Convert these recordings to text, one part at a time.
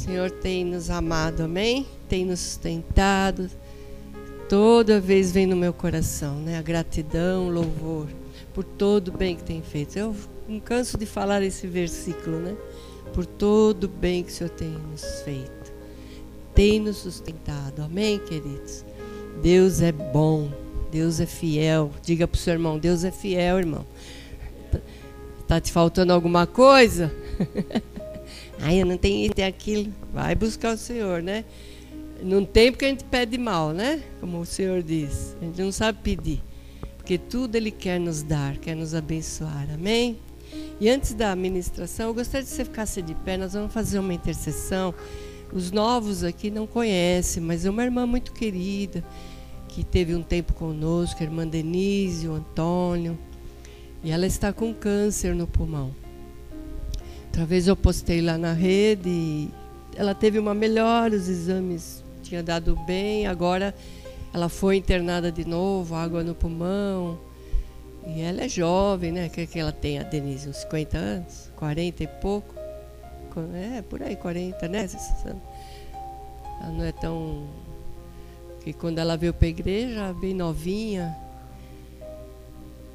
Senhor tem nos amado, amém? Tem nos sustentado. Toda vez vem no meu coração, né? A gratidão, o louvor por todo o bem que tem feito. Eu não canso de falar esse versículo, né? Por todo o bem que o Senhor tem nos feito. Tem nos sustentado, amém, queridos? Deus é bom, Deus é fiel. Diga para o seu irmão: Deus é fiel, irmão. Tá te faltando alguma coisa? Ai, eu não tenho isso, tem aquilo. Vai buscar o Senhor, né? Não tem porque a gente pede mal, né? Como o Senhor diz. A gente não sabe pedir. Porque tudo Ele quer nos dar, quer nos abençoar. Amém? E antes da ministração, eu gostaria de você ficasse de pé. Nós vamos fazer uma intercessão. Os novos aqui não conhecem, mas é uma irmã muito querida que teve um tempo conosco, a irmã Denise, o Antônio. E ela está com câncer no pulmão. Outra vez eu postei lá na rede ela teve uma melhora, os exames tinham dado bem, agora ela foi internada de novo, água no pulmão. E ela é jovem, né? Que, que ela tem, a Denise, uns 50 anos, 40 e pouco. É, por aí, 40, né? Ela não é tão. Que quando ela veio para a igreja, bem novinha.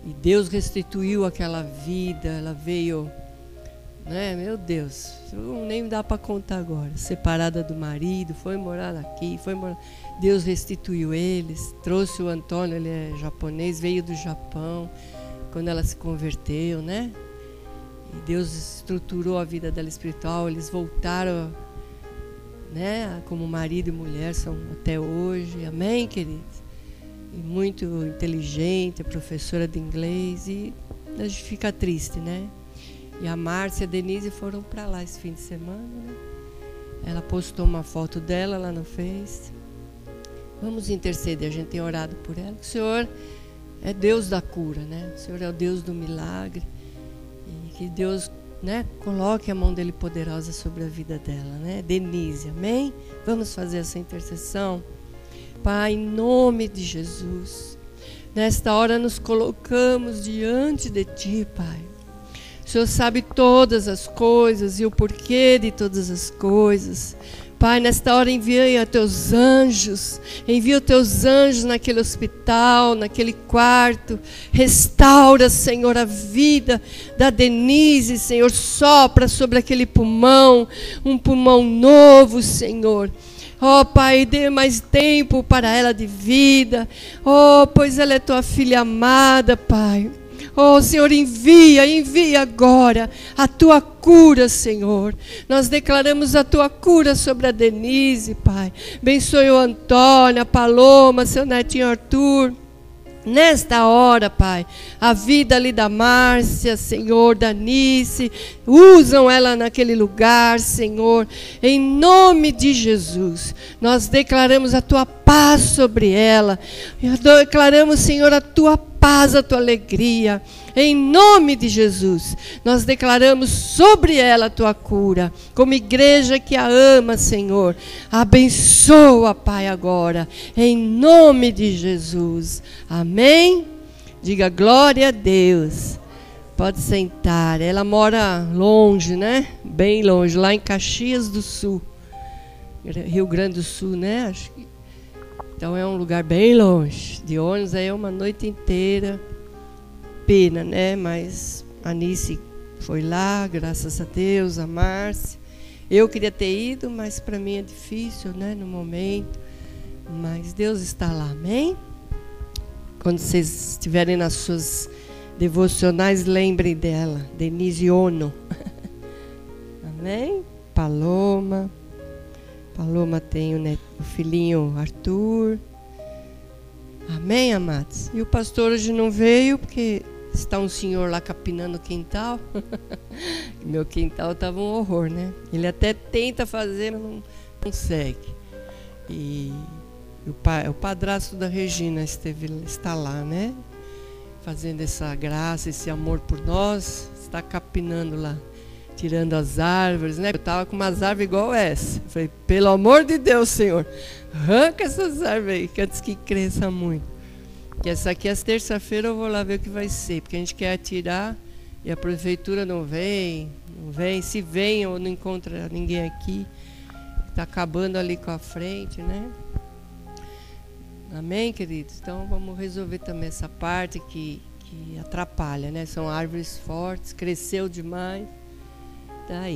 E Deus restituiu aquela vida, ela veio né? Meu Deus, nem dá para contar agora. Separada do marido, foi morar aqui, foi morar. Deus restituiu eles, trouxe o Antônio, ele é japonês, veio do Japão quando ela se converteu, né? E Deus estruturou a vida dela espiritual, eles voltaram, né? Como marido e mulher são até hoje. Amém, queridos? E muito inteligente, professora de inglês e a gente fica triste, né? E a Márcia e a Denise foram para lá esse fim de semana. Né? Ela postou uma foto dela lá no Face. Vamos interceder, a gente tem orado por ela. O Senhor é Deus da cura, né? O Senhor é o Deus do milagre. E que Deus né, coloque a mão dele poderosa sobre a vida dela, né? Denise, amém? Vamos fazer essa intercessão. Pai, em nome de Jesus. Nesta hora nos colocamos diante de Ti, Pai. O Senhor sabe todas as coisas e o porquê de todas as coisas. Pai, nesta hora envia teus anjos, envia os teus anjos naquele hospital, naquele quarto. Restaura, Senhor, a vida da Denise, Senhor. Sopra sobre aquele pulmão, um pulmão novo, Senhor. Oh, Pai, dê mais tempo para ela de vida. Oh, pois ela é tua filha amada, Pai. Oh, Senhor, envia, envia agora a tua cura, Senhor. Nós declaramos a tua cura sobre a Denise, Pai. Abençoe o Antônio, a Paloma, seu netinho Arthur. Nesta hora, Pai, a vida ali da Márcia, Senhor, da Nice, usam ela naquele lugar, Senhor, em nome de Jesus. Nós declaramos a tua paz sobre ela, declaramos, Senhor, a tua paz, a tua alegria. Em nome de Jesus, nós declaramos sobre ela a tua cura. Como igreja que a ama, Senhor, abençoa, Pai, agora. Em nome de Jesus. Amém? Diga glória a Deus. Pode sentar. Ela mora longe, né? Bem longe, lá em Caxias do Sul. Rio Grande do Sul, né? Então é um lugar bem longe. De ônibus é uma noite inteira pena, né? Mas a Nice foi lá, graças a Deus, a Márcia. Eu queria ter ido, mas para mim é difícil, né? No momento. Mas Deus está lá, amém? Quando vocês estiverem nas suas devocionais, lembrem dela, Denise Ono. amém? Paloma. Paloma tem o, neto, o filhinho Arthur. Amém, amados? E o pastor hoje não veio porque Está um senhor lá capinando o quintal. Meu quintal estava um horror, né? Ele até tenta fazer, mas não consegue. E o, pai, o padrasto da Regina esteve, está lá, né? Fazendo essa graça, esse amor por nós. Está capinando lá, tirando as árvores, né? Eu estava com umas árvores igual essa. Eu falei, pelo amor de Deus, Senhor, arranca essas árvores aí, que antes que cresça muito. Que essa aqui, as terça-feira, eu vou lá ver o que vai ser, porque a gente quer atirar e a prefeitura não vem, não vem. Se vem ou não encontra ninguém aqui, está acabando ali com a frente, né? Amém, queridos? Então vamos resolver também essa parte que, que atrapalha, né? São árvores fortes, cresceu demais. Tá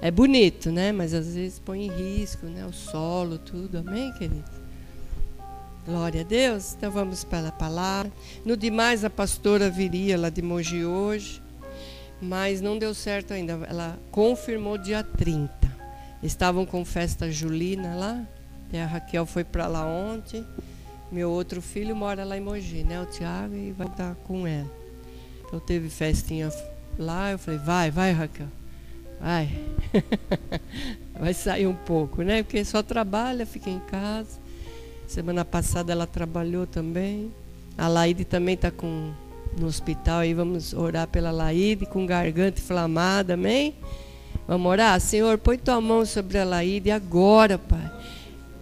é bonito, né? Mas às vezes põe em risco, né? O solo, tudo. Amém, queridos? Glória a Deus. Então vamos para a palavra. No demais, a pastora viria lá de Mogi hoje, mas não deu certo ainda. Ela confirmou dia 30. Estavam com festa julina lá. E a Raquel foi para lá ontem. Meu outro filho mora lá em Mogi, né? O Tiago, e vai estar com ela. Então teve festinha lá. Eu falei, vai, vai, Raquel. Vai. vai sair um pouco, né? Porque só trabalha, fica em casa. Semana passada ela trabalhou também. A Laide também está com no hospital aí. Vamos orar pela Laide com garganta inflamada, amém? Vamos orar? Senhor, põe tua mão sobre a Laide agora, Pai.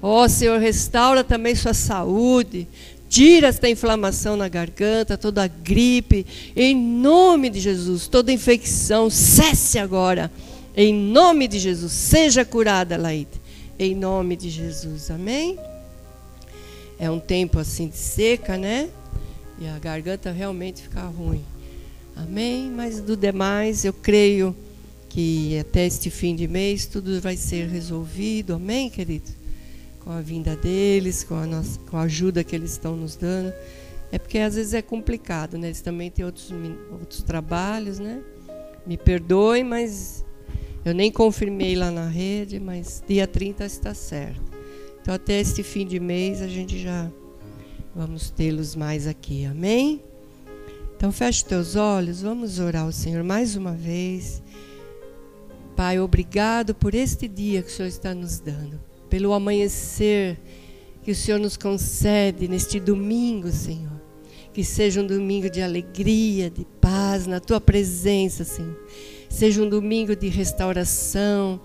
Ó oh, Senhor, restaura também sua saúde. Tira esta inflamação na garganta, toda gripe. Em nome de Jesus, toda infecção, cesse agora. Em nome de Jesus, seja curada, Laide. Em nome de Jesus, amém? É um tempo assim de seca, né? E a garganta realmente fica ruim. Amém? Mas do demais, eu creio que até este fim de mês tudo vai ser resolvido. Amém, querido? com a vinda deles, com a, nossa, com a ajuda que eles estão nos dando. É porque às vezes é complicado, né? Eles também têm outros, outros trabalhos, né? Me perdoem, mas eu nem confirmei lá na rede, mas dia 30 está certo. Então até este fim de mês a gente já vamos tê-los mais aqui. Amém? Então feche teus olhos, vamos orar ao Senhor mais uma vez. Pai, obrigado por este dia que o Senhor está nos dando pelo amanhecer que o Senhor nos concede neste domingo, Senhor. Que seja um domingo de alegria, de paz na tua presença, Senhor. Seja um domingo de restauração,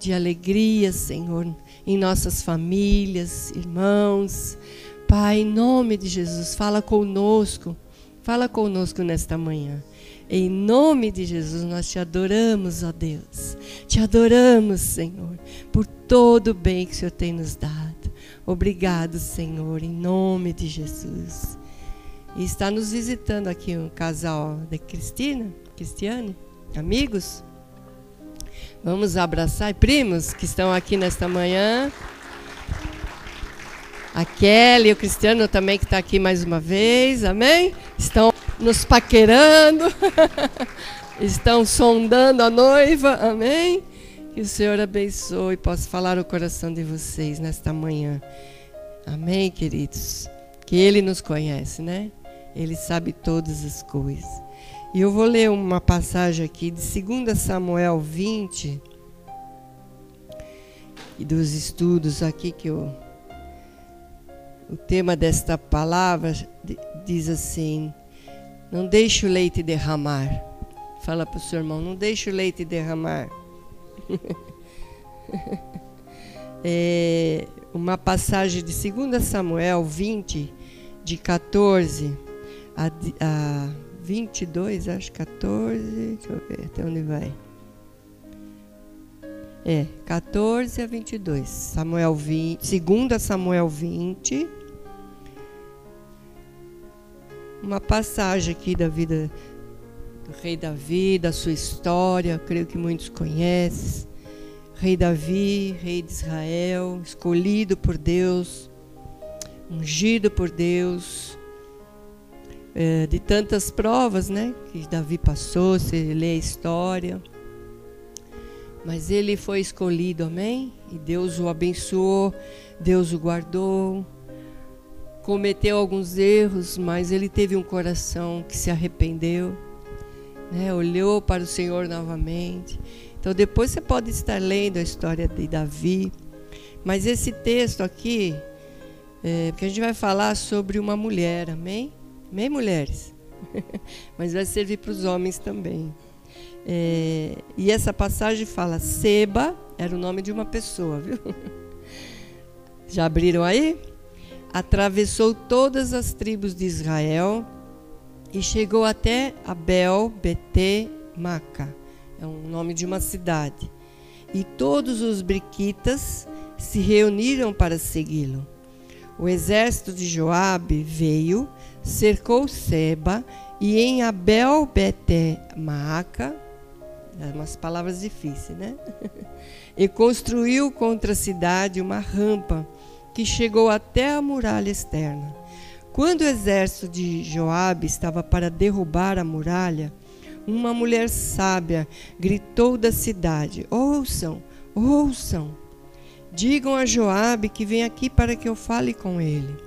de alegria, Senhor, em nossas famílias, irmãos. Pai, em nome de Jesus, fala conosco. Fala conosco nesta manhã. Em nome de Jesus, nós te adoramos, ó Deus. Te adoramos, Senhor, por todo o bem que o Senhor tem nos dado. Obrigado, Senhor, em nome de Jesus. E está nos visitando aqui um casal de Cristina, Cristiane, amigos. Vamos abraçar primos que estão aqui nesta manhã. A Kelly e o Cristiano também que está aqui mais uma vez, amém? Estão nos paquerando, estão sondando a noiva, amém? Que o Senhor abençoe e possa falar o coração de vocês nesta manhã, amém, queridos? Que Ele nos conhece, né? Ele sabe todas as coisas. E eu vou ler uma passagem aqui de 2 Samuel 20, e dos estudos aqui que eu o tema desta palavra diz assim: Não deixe o leite derramar. Fala para o seu irmão: Não deixe o leite derramar. é uma passagem de 2 Samuel 20, de 14 a, a 22, acho 14. Deixa eu ver até onde vai. É, 14 a 22. Samuel 20, 2 Samuel 20. Uma passagem aqui da vida do rei Davi, da sua história, creio que muitos conhecem. Rei Davi, rei de Israel, escolhido por Deus, ungido por Deus, é, de tantas provas, né, que Davi passou, você lê a história. Mas ele foi escolhido, amém? E Deus o abençoou, Deus o guardou. Cometeu alguns erros, mas ele teve um coração que se arrependeu, né? olhou para o Senhor novamente. Então depois você pode estar lendo a história de Davi. Mas esse texto aqui, é, porque a gente vai falar sobre uma mulher, amém? Amém, mulheres? mas vai servir para os homens também. É, e essa passagem fala: Seba era o nome de uma pessoa, viu? Já abriram aí? Atravessou todas as tribos de Israel e chegou até Abel, Beté, Maca. É o nome de uma cidade. e todos os briquitas se reuniram para segui-lo. O exército de Joabe veio, cercou Seba e em Abel Bete Maaca, é umas palavras difíceis, né? e construiu contra a cidade uma rampa que chegou até a muralha externa. Quando o exército de Joabe estava para derrubar a muralha, uma mulher sábia gritou da cidade: Ouçam, ouçam. Digam a Joabe que vem aqui para que eu fale com ele.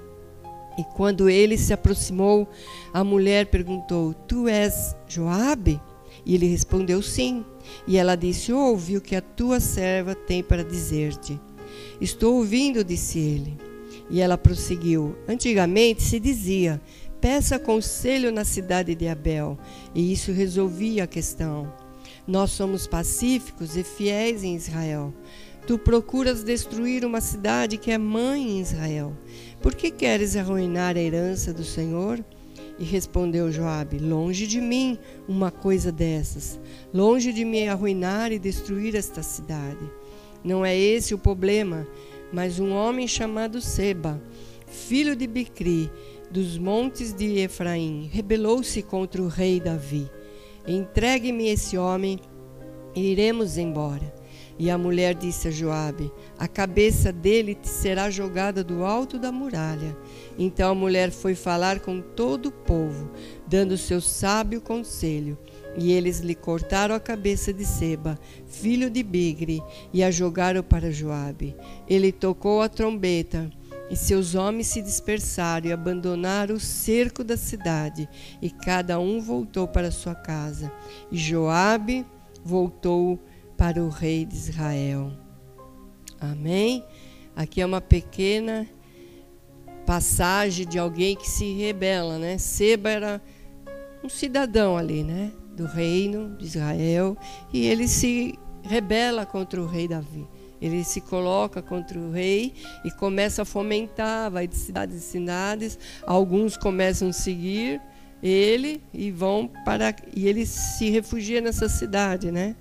E quando ele se aproximou, a mulher perguntou: Tu és Joabe? E ele respondeu: Sim. E ela disse: Ouve o que a tua serva tem para dizer-te. Estou ouvindo, disse ele. E ela prosseguiu: Antigamente se dizia: Peça conselho na cidade de Abel, e isso resolvia a questão. Nós somos pacíficos e fiéis em Israel. Tu procuras destruir uma cidade que é mãe em Israel. Por que queres arruinar a herança do Senhor? E respondeu Joabe: Longe de mim uma coisa dessas, longe de me arruinar e destruir esta cidade. Não é esse o problema, mas um homem chamado Seba, filho de Bicri, dos montes de Efraim, rebelou-se contra o rei Davi. Entregue-me esse homem e iremos embora. E a mulher disse a Joabe: A cabeça dele te será jogada do alto da muralha. Então a mulher foi falar com todo o povo, dando seu sábio conselho. E eles lhe cortaram a cabeça de Seba, filho de Bigre, e a jogaram para Joabe. Ele tocou a trombeta e seus homens se dispersaram e abandonaram o cerco da cidade, e cada um voltou para sua casa. E Joabe voltou para o rei de Israel. Amém? Aqui é uma pequena passagem de alguém que se rebela, né? Seba era um cidadão ali, né? Do reino de Israel, e ele se rebela contra o rei Davi. Ele se coloca contra o rei e começa a fomentar, vai de cidades em cidades. Alguns começam a seguir ele e vão para e ele se refugia nessa cidade, né?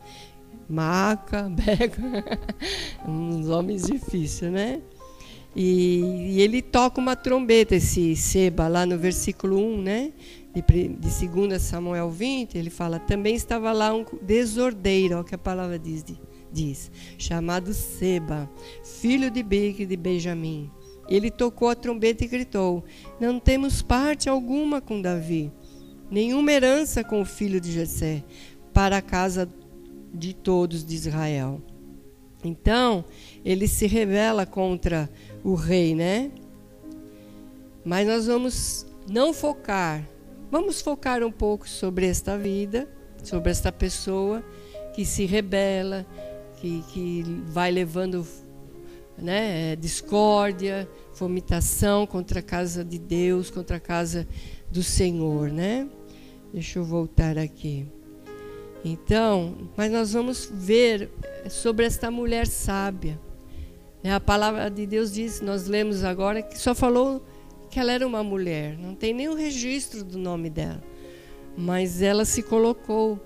Maca, Beca, uns homens difíceis, né? E, e, ele toca uma trombeta, esse Seba, lá no versículo 1, né? De, de 2 Samuel 20, ele fala: também estava lá um desordeiro, é o que a palavra diz. Diz, chamado Seba, filho de Bique de Benjamim. Ele tocou a trombeta e gritou: Não temos parte alguma com Davi, nenhuma herança com o filho de Jessé, para a casa de todos de Israel. Então, ele se revela contra o rei, né? Mas nós vamos não focar, vamos focar um pouco sobre esta vida, sobre esta pessoa que se rebela, que, que vai levando né, discórdia, vomitação contra a casa de Deus, contra a casa do Senhor, né? Deixa eu voltar aqui. Então, mas nós vamos ver sobre esta mulher sábia. Né? A palavra de Deus diz, nós lemos agora, que só falou que ela era uma mulher, não tem nenhum registro do nome dela. Mas ela se colocou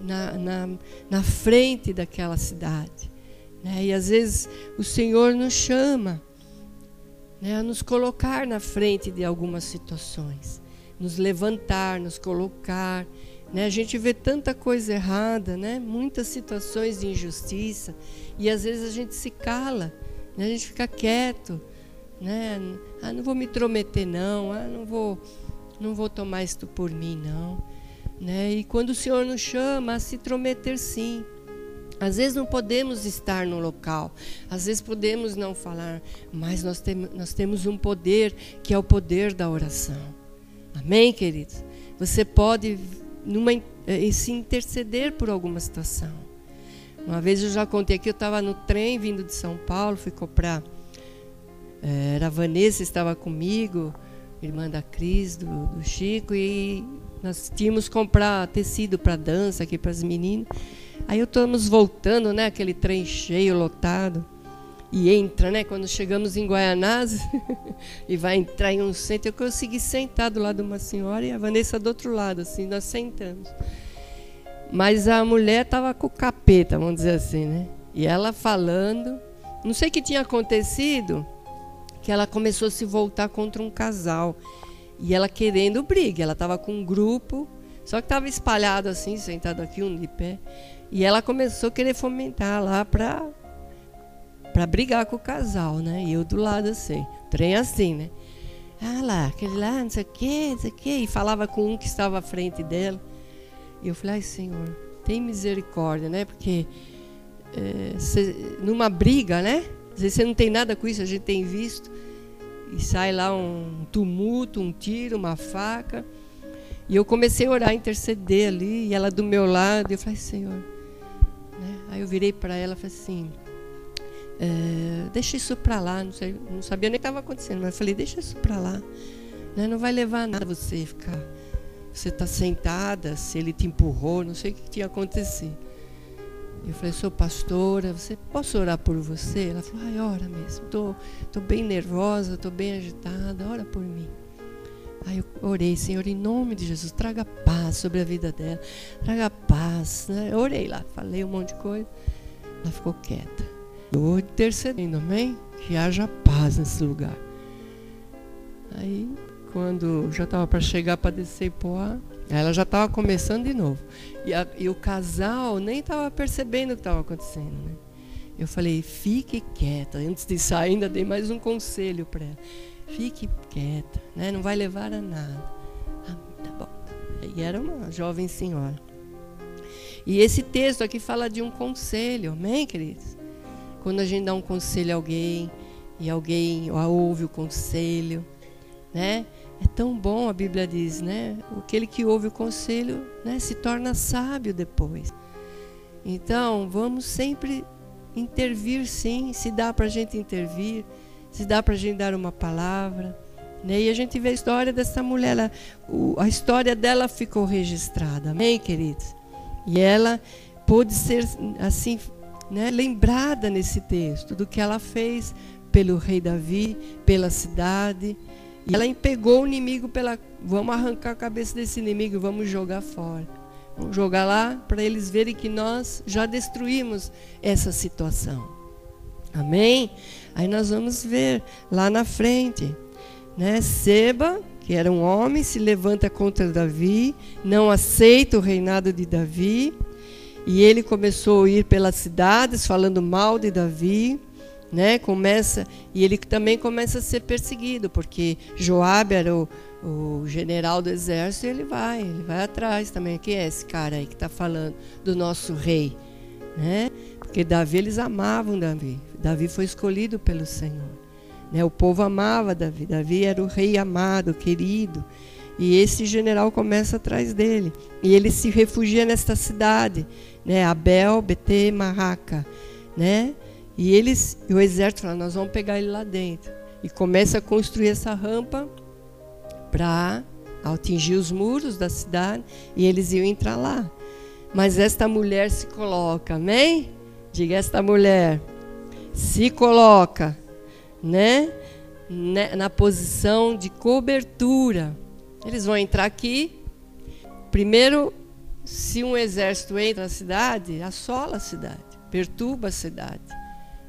na, na, na frente daquela cidade. Né? E às vezes o Senhor nos chama né, a nos colocar na frente de algumas situações, nos levantar, nos colocar. Né? A gente vê tanta coisa errada, né? muitas situações de injustiça, e às vezes a gente se cala, né? a gente fica quieto. Né? Ah, não vou me intrometer, não. Ah, não vou, não vou tomar isto por mim, não. Né? E quando o Senhor nos chama a se intrometer, sim. Às vezes não podemos estar no local, às vezes podemos não falar, mas nós, tem, nós temos um poder que é o poder da oração. Amém, queridos? Você pode numa, eh, se interceder por alguma situação. Uma vez eu já contei aqui, eu estava no trem vindo de São Paulo, fui comprar. Eh, era a Vanessa, estava comigo, irmã da Cris, do, do Chico, e nós tínhamos comprar tecido para dança aqui para as meninas. Aí eu estamos voltando, né? Aquele trem cheio, lotado. E entra, né? Quando chegamos em Guaianazes e vai entrar em um centro, eu consegui sentar do lado de uma senhora e a Vanessa do outro lado, assim, nós sentamos. Mas a mulher estava com capeta, vamos dizer assim, né? E ela falando, não sei o que tinha acontecido, que ela começou a se voltar contra um casal. E ela querendo briga, ela estava com um grupo, só que estava espalhado assim, sentado aqui, um de pé. E ela começou a querer fomentar lá para para brigar com o casal, né? E eu do lado assim, trem assim, né? Ah lá, aquele lá, não sei o quê, não sei o quê. E falava com um que estava à frente dela. E eu falei, ai Senhor, tem misericórdia, né? Porque é, cê, numa briga, né? Às vezes você não tem nada com isso, a gente tem visto. E sai lá um tumulto, um tiro, uma faca. E eu comecei a orar, interceder ali, e ela do meu lado. E eu falei, Senhor. Né? Aí eu virei para ela e falei assim: é, deixa isso para lá. Não, sei, não sabia nem o que estava acontecendo, mas falei: deixa isso para lá. Né? Não vai levar nada você ficar. Você está sentada, se ele te empurrou, não sei o que tinha acontecido. Eu falei, sou pastora, você posso orar por você? Ela falou, ai, ora mesmo, tô, tô bem nervosa, tô bem agitada, ora por mim. Aí eu orei, Senhor, em nome de Jesus, traga paz sobre a vida dela, traga paz. Né? Eu orei lá, falei um monte de coisa, ela ficou quieta. Eu intercedendo, amém? Que haja paz nesse lugar. Aí, quando já estava para chegar para descer Poá, ela já estava começando de novo. E, a, e o casal nem estava percebendo o que estava acontecendo. Né? Eu falei, fique quieta. Antes de sair, ainda dei mais um conselho para ela. Fique quieta, né? não vai levar a nada. Ah, tá bom. E era uma jovem senhora. E esse texto aqui fala de um conselho, amém, queridos? Quando a gente dá um conselho a alguém e alguém ouve o conselho, né? É tão bom, a Bíblia diz, né? Aquele que ouve o conselho né, se torna sábio depois. Então, vamos sempre intervir, sim. Se dá para a gente intervir, se dá para a gente dar uma palavra. Né? E a gente vê a história dessa mulher. Ela, o, a história dela ficou registrada. Amém, queridos? E ela pôde ser, assim, né, lembrada nesse texto do que ela fez pelo rei Davi, pela cidade. E ela pegou o inimigo pela. Vamos arrancar a cabeça desse inimigo, vamos jogar fora. Vamos jogar lá para eles verem que nós já destruímos essa situação. Amém? Aí nós vamos ver lá na frente. Né? Seba, que era um homem, se levanta contra Davi, não aceita o reinado de Davi. E ele começou a ir pelas cidades falando mal de Davi né? Começa e ele também começa a ser perseguido, porque Joabe era o, o general do exército, e ele vai, ele vai atrás também. Quem é esse cara aí que está falando do nosso rei, né? Porque Davi eles amavam Davi. Davi foi escolhido pelo Senhor. Né? O povo amava Davi. Davi era o rei amado, querido. E esse general começa atrás dele. E ele se refugia nesta cidade, né? Abel, Beté, Marraca, né? E eles, o exército fala, nós vamos pegar ele lá dentro. E começa a construir essa rampa para atingir os muros da cidade e eles iam entrar lá. Mas esta mulher se coloca, amém? Diga esta mulher se coloca, né? Na posição de cobertura. Eles vão entrar aqui. Primeiro, se um exército entra na cidade, assola a cidade, perturba a cidade.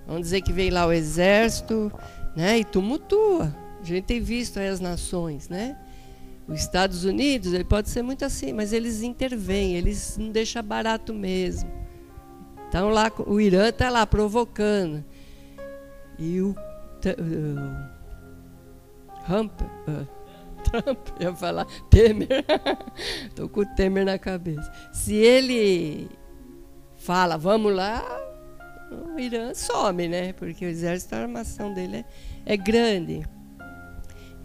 Vamos dizer que vem lá o exército, né? E tumultua. A gente tem visto aí as nações, né? Os Estados Unidos, ele pode ser muito assim, mas eles intervêm, eles não deixam barato mesmo. Então lá o Irã está lá provocando. E o, uh, Trump, uh, Ia falar Temer. Estou com o Temer na cabeça. Se ele fala, vamos lá, o Irã some, né? Porque o exército, a armação dele é, é grande.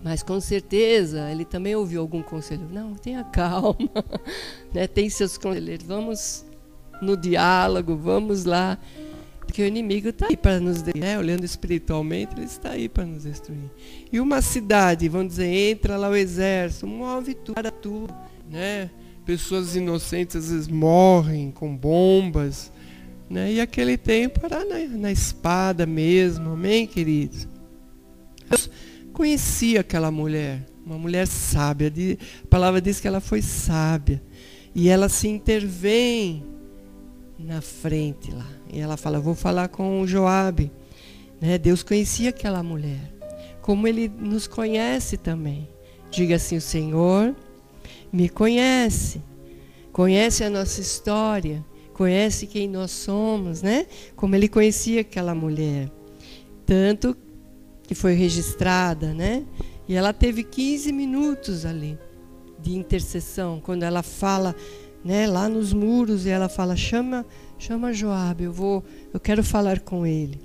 Mas com certeza ele também ouviu algum conselho. Não, tenha calma, né? tem seus conselheiros. Vamos no diálogo, vamos lá. Porque o inimigo está aí para nos destruir, né? olhando espiritualmente, ele está aí para nos destruir. E uma cidade, vamos dizer, entra lá o exército, move tudo, para tudo. Né? Pessoas inocentes às vezes morrem com bombas, né? E aquele tempo era na, na espada mesmo, amém, queridos? Eu conheci aquela mulher, uma mulher sábia. A palavra diz que ela foi sábia. E ela se intervém na frente lá. E ela fala: Vou falar com o Joabe. Né? Deus conhecia aquela mulher, como Ele nos conhece também. Diga assim: O Senhor me conhece, conhece a nossa história, conhece quem nós somos, né? Como Ele conhecia aquela mulher, tanto que foi registrada, né? E ela teve 15 minutos ali de intercessão, quando ela fala, né, lá nos muros, e ela fala: "Chama, chama Joabe, eu vou, eu quero falar com ele.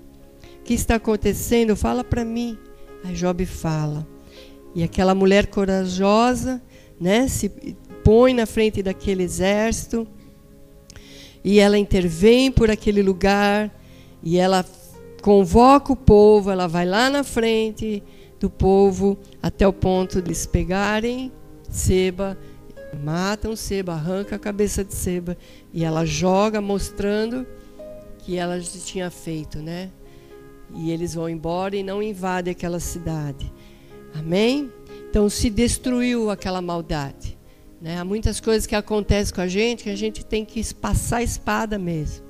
O que está acontecendo? Fala para mim." Aí Job fala. E aquela mulher corajosa, né, se põe na frente daquele exército, e ela intervém por aquele lugar, e ela convoca o povo, ela vai lá na frente do povo até o ponto de eles pegarem Seba, matam Seba, arranca a cabeça de Seba e ela joga mostrando que ela tinha feito, né? E eles vão embora e não invadem aquela cidade. Amém? Então se destruiu aquela maldade. Né? Há muitas coisas que acontecem com a gente que a gente tem que passar a espada mesmo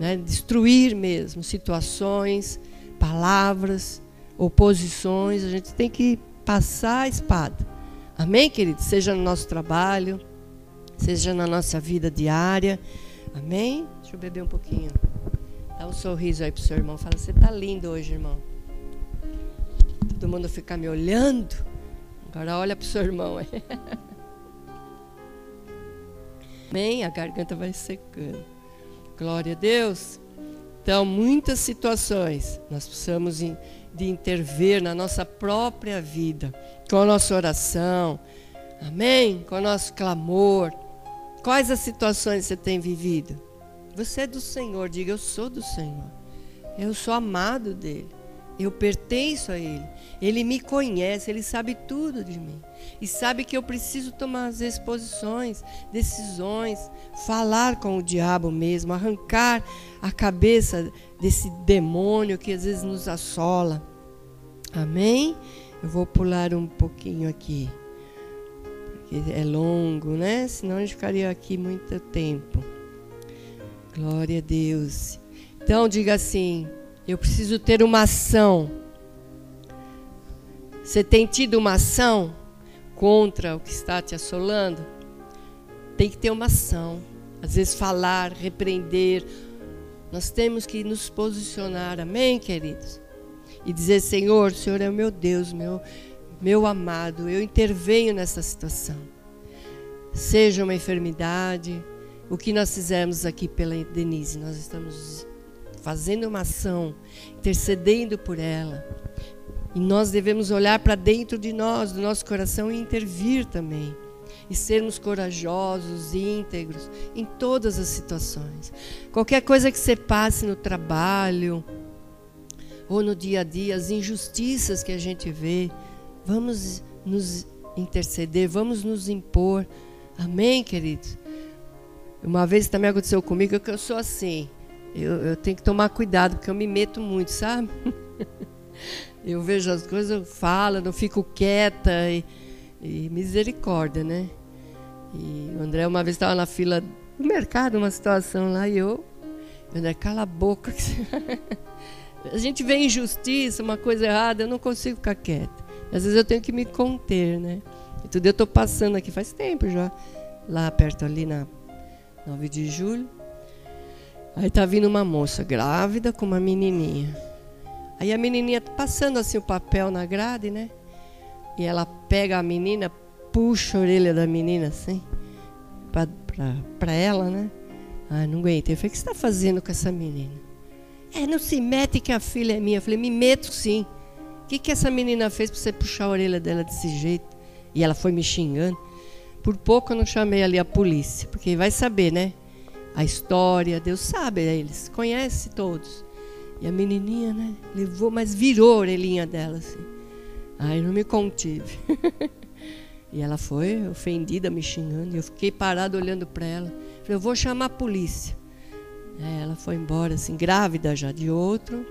né? destruir mesmo situações, palavras, oposições. A gente tem que passar a espada. Amém, querido? Seja no nosso trabalho, seja na nossa vida diária. Amém? Deixa eu beber um pouquinho. Dá um sorriso aí pro seu irmão. Fala, você tá lindo hoje, irmão. Todo mundo fica me olhando. Agora olha pro seu irmão. Amém? A garganta vai secando. Glória a Deus. Então, muitas situações nós precisamos de intervir na nossa própria vida, com a nossa oração, amém? Com o nosso clamor. Quais as situações você tem vivido? Você é do Senhor, diga: Eu sou do Senhor, eu sou amado dEle. Eu pertenço a Ele. Ele me conhece, Ele sabe tudo de mim. E sabe que eu preciso tomar as exposições, decisões, falar com o diabo mesmo, arrancar a cabeça desse demônio que às vezes nos assola. Amém? Eu vou pular um pouquinho aqui. Porque é longo, né? Senão a gente ficaria aqui muito tempo. Glória a Deus. Então diga assim: eu preciso ter uma ação. Você tem tido uma ação contra o que está te assolando? Tem que ter uma ação. Às vezes falar, repreender. Nós temos que nos posicionar, amém, queridos? E dizer: Senhor, o Senhor é o meu Deus, meu, meu amado, eu intervenho nessa situação. Seja uma enfermidade, o que nós fizemos aqui pela Denise, nós estamos fazendo uma ação, intercedendo por ela. E nós devemos olhar para dentro de nós, do nosso coração e intervir também. E sermos corajosos, íntegros em todas as situações. Qualquer coisa que você passe no trabalho ou no dia a dia, as injustiças que a gente vê, vamos nos interceder, vamos nos impor. Amém, queridos? Uma vez também aconteceu comigo que eu sou assim eu, eu tenho que tomar cuidado, porque eu me meto muito, sabe? eu vejo as coisas, eu falo, não fico quieta. E, e misericórdia, né? E o André uma vez estava na fila do mercado, uma situação lá, e eu. André, cala a boca. a gente vê injustiça, uma coisa errada, eu não consigo ficar quieta. Às vezes eu tenho que me conter, né? E tudo eu estou passando aqui faz tempo já, lá perto ali na 9 de julho. Aí tá vindo uma moça grávida com uma menininha. Aí a menininha tá passando assim o papel na grade, né? E ela pega a menina, puxa a orelha da menina assim, pra, ela, né? Ah, não aguentei. Eu falei, o que você está fazendo com essa menina? É, não se mete que a filha é minha. Eu falei, me meto sim. O que, que essa menina fez para você puxar a orelha dela desse jeito? E ela foi me xingando. Por pouco eu não chamei ali a polícia, porque vai saber, né? A história, Deus sabe, eles conhece todos. E a menininha, né, levou, mas virou a orelhinha dela assim. Aí não me contive. e ela foi ofendida, me xingando, e eu fiquei parado olhando para ela. Falei, eu vou chamar a polícia. É, ela foi embora, assim, grávida já de outro.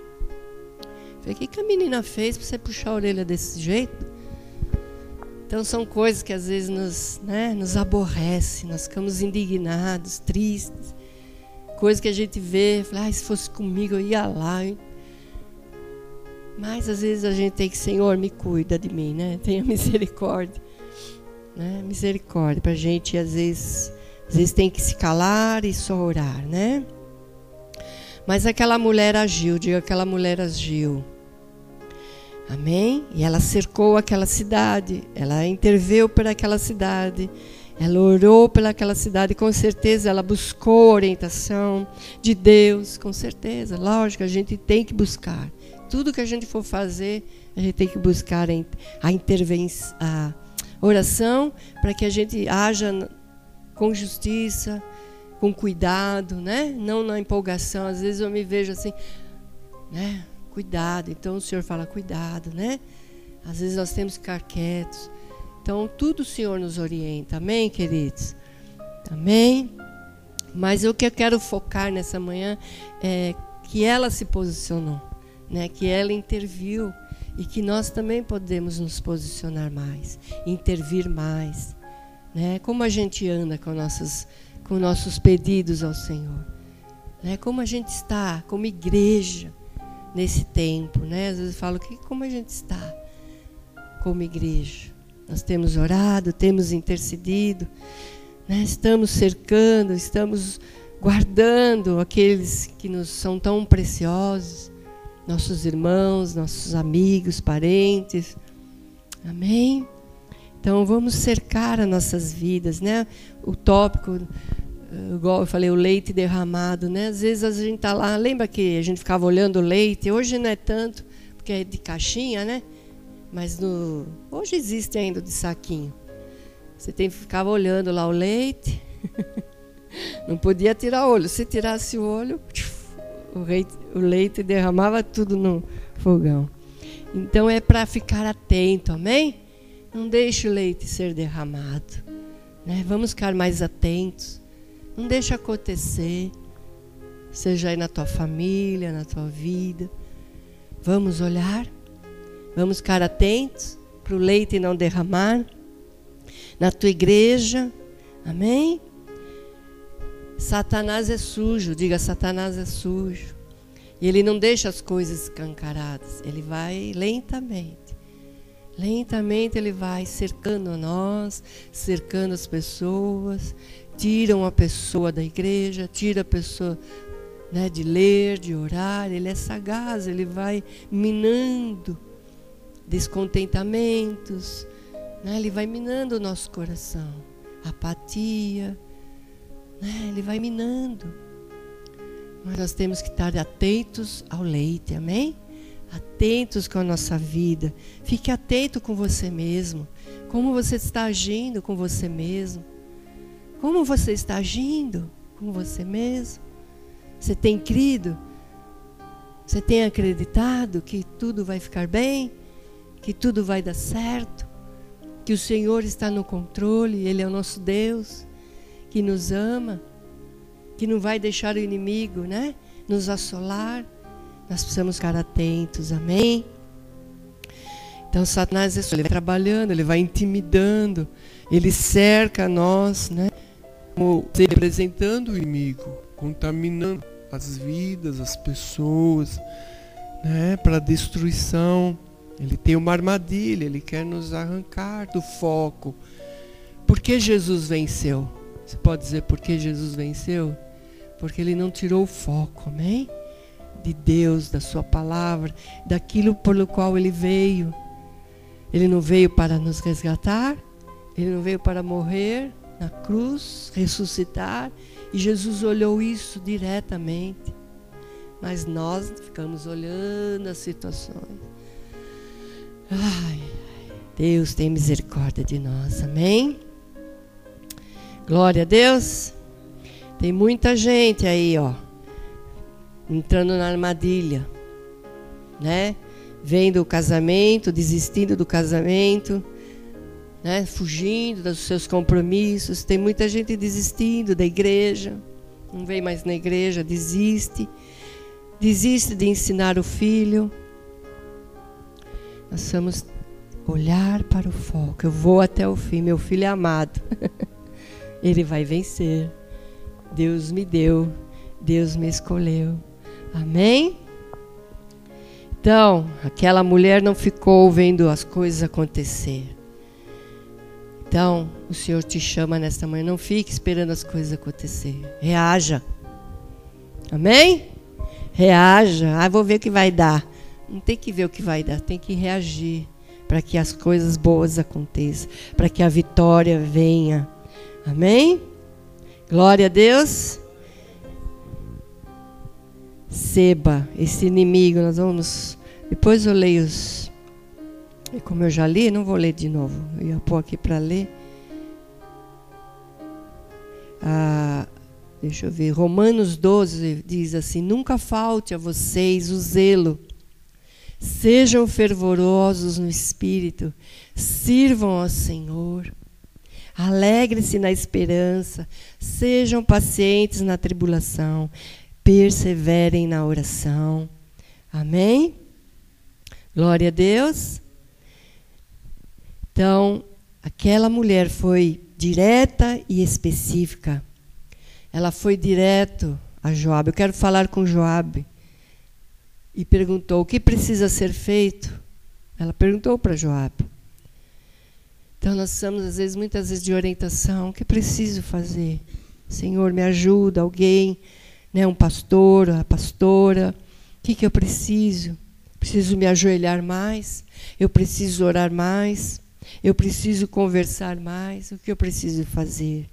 Falei, o que, que a menina fez para você puxar a orelha desse jeito? Então são coisas que às vezes nos, né, nos aborrecem, nós ficamos indignados, tristes coisa que a gente vê, fala, ah, se fosse comigo eu ia lá. Mas às vezes a gente tem que, Senhor, me cuida de mim, né? Tenha misericórdia. Né? Misericórdia para a gente, às vezes, às vezes tem que se calar e só orar, né? Mas aquela mulher agiu, diga aquela mulher agiu. Amém? E ela cercou aquela cidade, ela interveio por aquela cidade, ela orou pelaquela cidade, com certeza ela buscou orientação de Deus, com certeza, lógico, a gente tem que buscar tudo que a gente for fazer, a gente tem que buscar a intervenção, a oração, para que a gente haja com justiça, com cuidado, né? Não na empolgação. Às vezes eu me vejo assim, né? Cuidado. Então o Senhor fala cuidado, né? Às vezes nós temos que ficar quietos. Então tudo o Senhor nos orienta. Amém, queridos? Amém. Mas o que eu quero focar nessa manhã é que ela se posicionou né, que ela interviu e que nós também podemos nos posicionar mais, intervir mais, né? Como a gente anda com nossos com nossos pedidos ao Senhor, né? Como a gente está como igreja nesse tempo, né? Às vezes eu falo que como a gente está como igreja. Nós temos orado, temos intercedido, né? estamos cercando, estamos guardando aqueles que nos são tão preciosos nossos irmãos, nossos amigos, parentes. Amém? Então vamos cercar as nossas vidas, né? O tópico, igual eu falei, o leite derramado, né? Às vezes a gente está lá, lembra que a gente ficava olhando o leite? Hoje não é tanto, porque é de caixinha, né? Mas no, hoje existe ainda de saquinho. Você tem que ficar olhando lá o leite. Não podia tirar o olho. Se tirasse o olho, o, rei, o leite derramava tudo no fogão. Então é para ficar atento, amém? Não deixe o leite ser derramado. Né? Vamos ficar mais atentos. Não deixe acontecer. Seja aí na tua família, na tua vida. Vamos olhar. Vamos ficar atentos para o leite não derramar. Na tua igreja. Amém? Satanás é sujo, diga Satanás é sujo. E ele não deixa as coisas escancaradas, ele vai lentamente. Lentamente ele vai cercando nós, cercando as pessoas, tira uma pessoa da igreja, tira a pessoa né, de ler, de orar. Ele é sagaz, ele vai minando descontentamentos, né, ele vai minando o nosso coração, apatia né? Ele vai minando. Mas nós temos que estar atentos ao leite, amém? Atentos com a nossa vida. Fique atento com você mesmo. Como você está agindo com você mesmo. Como você está agindo com você mesmo. Você tem crido? Você tem acreditado que tudo vai ficar bem? Que tudo vai dar certo? Que o Senhor está no controle, Ele é o nosso Deus que nos ama, que não vai deixar o inimigo, né, nos assolar. Nós precisamos ficar atentos, amém? Então Satanás ele vai trabalhando, ele vai intimidando, ele cerca nós, né? Como representando o inimigo, contaminando as vidas, as pessoas, né? Para destruição. Ele tem uma armadilha, ele quer nos arrancar do foco. Por que Jesus venceu? Você pode dizer por que Jesus venceu? Porque ele não tirou o foco, amém? De Deus, da Sua palavra, daquilo pelo qual ele veio. Ele não veio para nos resgatar, ele não veio para morrer na cruz, ressuscitar, e Jesus olhou isso diretamente. Mas nós ficamos olhando as situações. Ai, Deus tem misericórdia de nós, amém? Glória a Deus. Tem muita gente aí, ó, entrando na armadilha, né? Vendo o casamento, desistindo do casamento, né? Fugindo dos seus compromissos. Tem muita gente desistindo da igreja, não vem mais na igreja, desiste. Desiste de ensinar o filho. Nós vamos olhar para o foco. Eu vou até o fim, meu filho é amado. Ele vai vencer. Deus me deu Deus me escolheu. Amém? Então, aquela mulher não ficou vendo as coisas acontecer. Então, o Senhor te chama nesta manhã. Não fique esperando as coisas acontecer. Reaja. Amém? Reaja. Ah, vou ver o que vai dar. Não tem que ver o que vai dar, tem que reagir para que as coisas boas aconteçam, para que a vitória venha. Amém? Glória a Deus. Seba, esse inimigo, nós vamos. Depois eu leio os. E como eu já li, não vou ler de novo. Eu ia pôr aqui para ler. Ah, deixa eu ver. Romanos 12 diz assim: Nunca falte a vocês o zelo. Sejam fervorosos no espírito. Sirvam ao Senhor. Alegre-se na esperança. Sejam pacientes na tribulação perseverem na oração. Amém? Glória a Deus. Então, aquela mulher foi direta e específica. Ela foi direto a Joabe. Eu quero falar com Joabe. E perguntou: "O que precisa ser feito?" Ela perguntou para Joabe. Então nós precisamos às vezes muitas vezes de orientação, o que preciso fazer? Senhor, me ajuda, alguém né, um pastor, a pastora. O que, que eu preciso? Preciso me ajoelhar mais? Eu preciso orar mais? Eu preciso conversar mais? O que eu preciso fazer?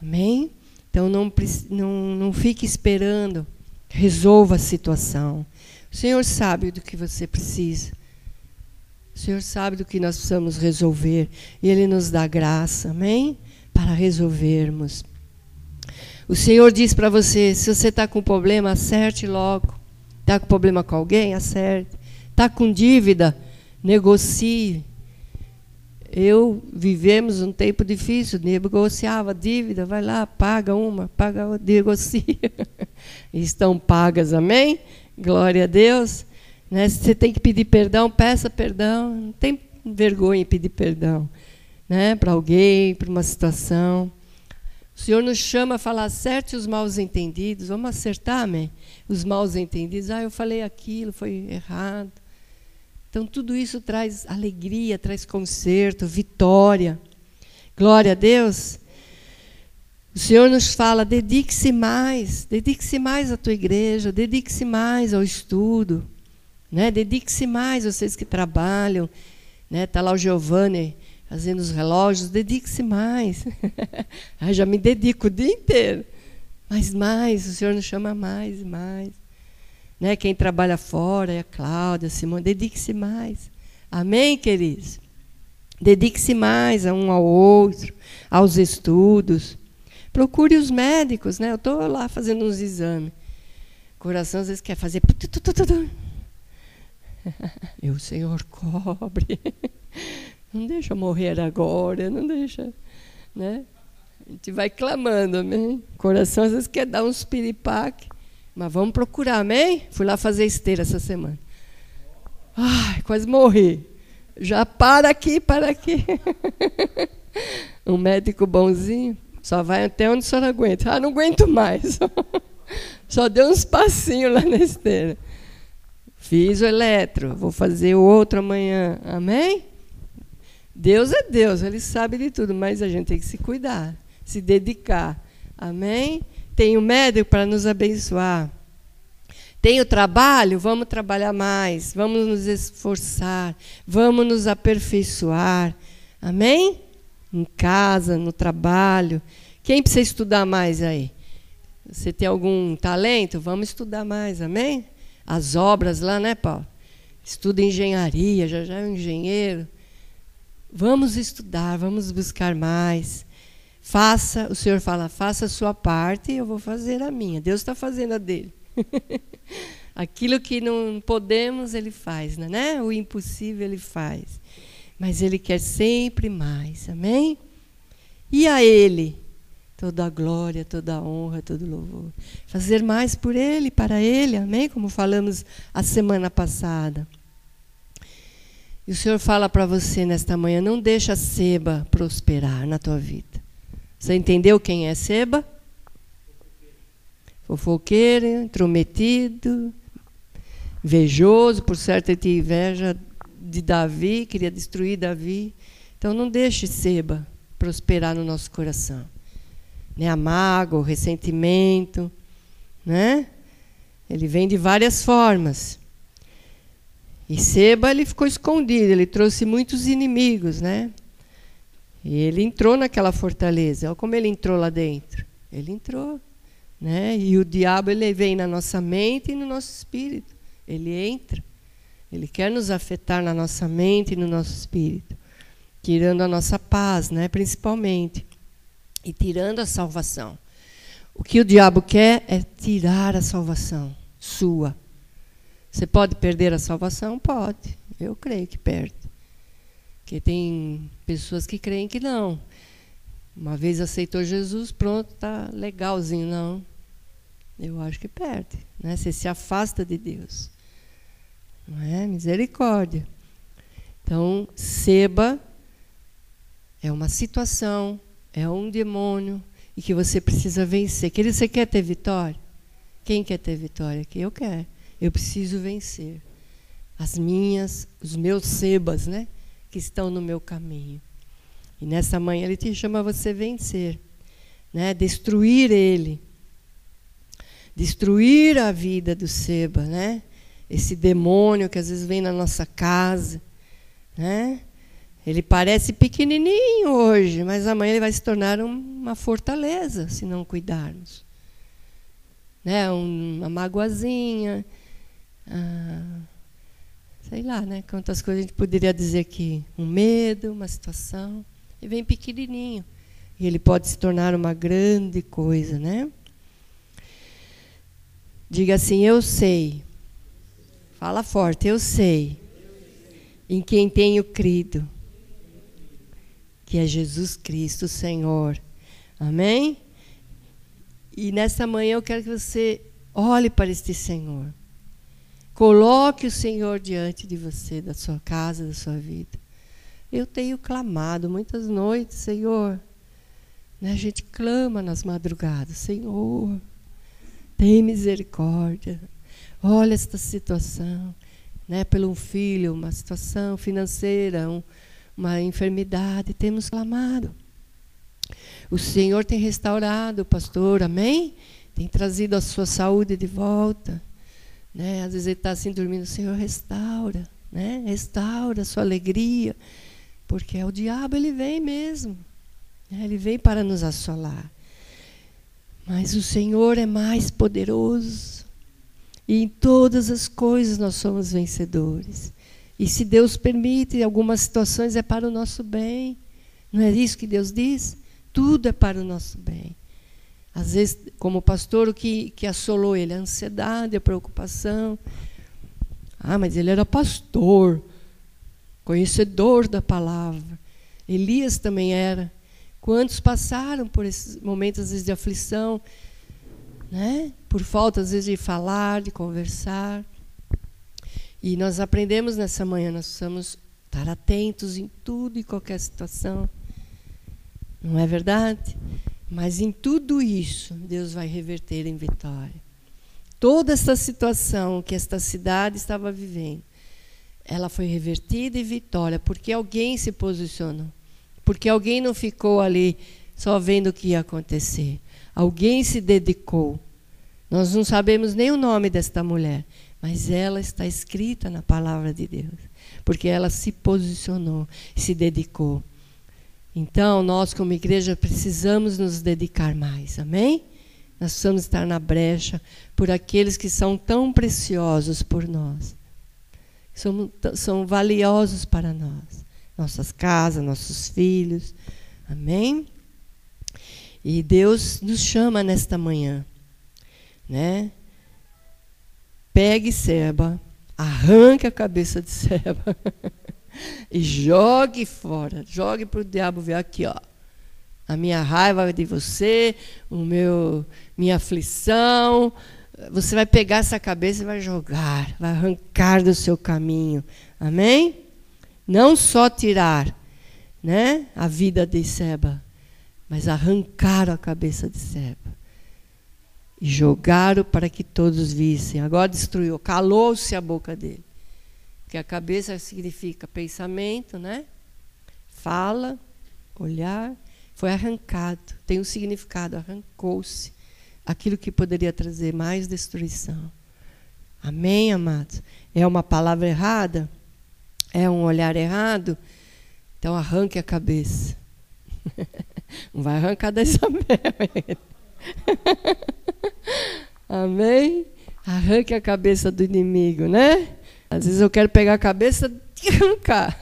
Amém? Então não, não, não fique esperando. Resolva a situação. O Senhor sabe do que você precisa. O Senhor sabe do que nós precisamos resolver. E Ele nos dá graça, amém? Para resolvermos. O Senhor diz para você: se você está com problema, acerte logo. Está com problema com alguém? Acerte. Está com dívida? Negocie. Eu vivemos um tempo difícil, negociava dívida, vai lá, paga uma, paga outra, negocia. Estão pagas, amém? Glória a Deus. Né? Se você tem que pedir perdão, peça perdão. Não tem vergonha em pedir perdão né? para alguém, para uma situação. O Senhor nos chama a falar acerte os mal entendidos. Vamos acertar, amém? Os mal entendidos. Ah, eu falei aquilo, foi errado. Então, tudo isso traz alegria, traz conserto, vitória. Glória a Deus. O Senhor nos fala: dedique-se mais, dedique-se mais à tua igreja, dedique-se mais ao estudo, né? dedique-se mais, vocês que trabalham. Está né? Tá lá o Giovanni fazendo os relógios, dedique-se mais. ah, já me dedico o dia inteiro. Mas mais, o Senhor nos chama mais e mais. Né? Quem trabalha fora é a Cláudia, a Simone, dedique-se mais. Amém, queridos? Dedique-se mais a um ao outro, aos estudos. Procure os médicos, né? Eu estou lá fazendo uns exames. O coração às vezes quer fazer. E o Senhor cobre. Não deixa morrer agora, não deixa. Né? A gente vai clamando, amém? O coração às vezes quer dar uns piripaque, mas vamos procurar, amém? Fui lá fazer esteira essa semana. Ai, quase morri. Já para aqui, para aqui. um médico bonzinho, só vai até onde a senhora aguenta. Ah, não aguento mais. Só deu uns passinhos lá na esteira. Fiz o eletro, vou fazer o outro amanhã. Amém? Deus é Deus, Ele sabe de tudo, mas a gente tem que se cuidar, se dedicar. Amém? Tem o médico para nos abençoar. Tem o trabalho, vamos trabalhar mais, vamos nos esforçar, vamos nos aperfeiçoar. Amém? Em casa, no trabalho. Quem precisa estudar mais aí? Você tem algum talento? Vamos estudar mais, amém? As obras lá, né, Paulo? Estuda engenharia, já já é um engenheiro. Vamos estudar, vamos buscar mais. Faça, o Senhor fala, faça a sua parte e eu vou fazer a minha. Deus está fazendo a dele. Aquilo que não podemos, ele faz, né? O impossível ele faz. Mas ele quer sempre mais. Amém? E a ele toda a glória, toda a honra, todo o louvor. Fazer mais por ele, para ele. Amém? Como falamos a semana passada. E o Senhor fala para você nesta manhã: não deixa Seba prosperar na tua vida. Você entendeu quem é Seba? fofoqueiro, intrometido, invejoso, por certo ele tinha inveja de Davi, queria destruir Davi. Então não deixe Seba prosperar no nosso coração. Né? A mágoa, o ressentimento, né? Ele vem de várias formas. E Seba ele ficou escondido, ele trouxe muitos inimigos, né? E ele entrou naquela fortaleza. Olha como ele entrou lá dentro. Ele entrou, né? E o diabo ele vem na nossa mente e no nosso espírito. Ele entra. Ele quer nos afetar na nossa mente e no nosso espírito, tirando a nossa paz, né, principalmente, e tirando a salvação. O que o diabo quer é tirar a salvação sua. Você pode perder a salvação? Pode. Eu creio que perde. Porque tem pessoas que creem que não. Uma vez aceitou Jesus, pronto, está legalzinho. Não. Eu acho que perde. Né? Você se afasta de Deus. Não é? Misericórdia. Então, seba é uma situação, é um demônio e que você precisa vencer. Querido, você quer ter vitória? Quem quer ter vitória aqui? Eu quero. Eu preciso vencer as minhas, os meus sebas, né, que estão no meu caminho. E nessa manhã ele te chama a você vencer, né, destruir ele, destruir a vida do seba, né? esse demônio que às vezes vem na nossa casa, né? Ele parece pequenininho hoje, mas amanhã ele vai se tornar uma fortaleza se não cuidarmos. Né? Uma magoazinha, ah, sei lá, né? Quantas coisas a gente poderia dizer aqui. Um medo, uma situação. Ele vem pequenininho. E ele pode se tornar uma grande coisa, né? Diga assim, eu sei Fala forte, eu sei em quem tenho crido, que é Jesus Cristo, Senhor. Amém? E nessa manhã eu quero que você olhe para este Senhor. Coloque o Senhor diante de você, da sua casa, da sua vida. Eu tenho clamado muitas noites, Senhor. Né? A gente clama nas madrugadas, Senhor, tem misericórdia. Olha esta situação, né? Pelo um filho, uma situação financeira, um, uma enfermidade, temos clamado. O Senhor tem restaurado o pastor, amém? Tem trazido a sua saúde de volta. Né? Às vezes ele está assim dormindo, Senhor restaura, né? restaura a sua alegria, porque é o diabo, ele vem mesmo. Né? Ele vem para nos assolar. Mas o Senhor é mais poderoso. E em todas as coisas nós somos vencedores. E se Deus permite, em algumas situações é para o nosso bem. Não é isso que Deus diz? Tudo é para o nosso bem. Às vezes, como pastor, o que, que assolou ele? A ansiedade, a preocupação. Ah, mas ele era pastor, conhecedor da palavra. Elias também era. Quantos passaram por esses momentos, às vezes, de aflição, né? por falta, às vezes, de falar, de conversar. E nós aprendemos nessa manhã, nós precisamos estar atentos em tudo e qualquer situação. Não é verdade? Mas em tudo isso, Deus vai reverter em vitória. Toda essa situação que esta cidade estava vivendo, ela foi revertida em vitória, porque alguém se posicionou. Porque alguém não ficou ali só vendo o que ia acontecer. Alguém se dedicou. Nós não sabemos nem o nome desta mulher, mas ela está escrita na palavra de Deus, porque ela se posicionou, se dedicou. Então, nós, como igreja, precisamos nos dedicar mais, amém? Nós precisamos estar na brecha por aqueles que são tão preciosos por nós, são, são valiosos para nós, nossas casas, nossos filhos, amém? E Deus nos chama nesta manhã, né? Pegue Seba, arranque a cabeça de Seba e jogue fora, jogue para o diabo ver aqui, ó. A minha raiva de você, o meu, minha aflição, você vai pegar essa cabeça e vai jogar, vai arrancar do seu caminho. Amém? Não só tirar, né, a vida de Seba, mas arrancaram a cabeça de Seba. e jogaram para que todos vissem. Agora destruiu, calou-se a boca dele. Porque a cabeça significa pensamento, né? Fala, olhar, foi arrancado, tem um significado, arrancou-se aquilo que poderia trazer mais destruição. Amém, amados? É uma palavra errada? É um olhar errado? Então arranque a cabeça. Não vai arrancar da Isabel. Amém? Arranque a cabeça do inimigo, né? Às vezes eu quero pegar a cabeça e arrancar.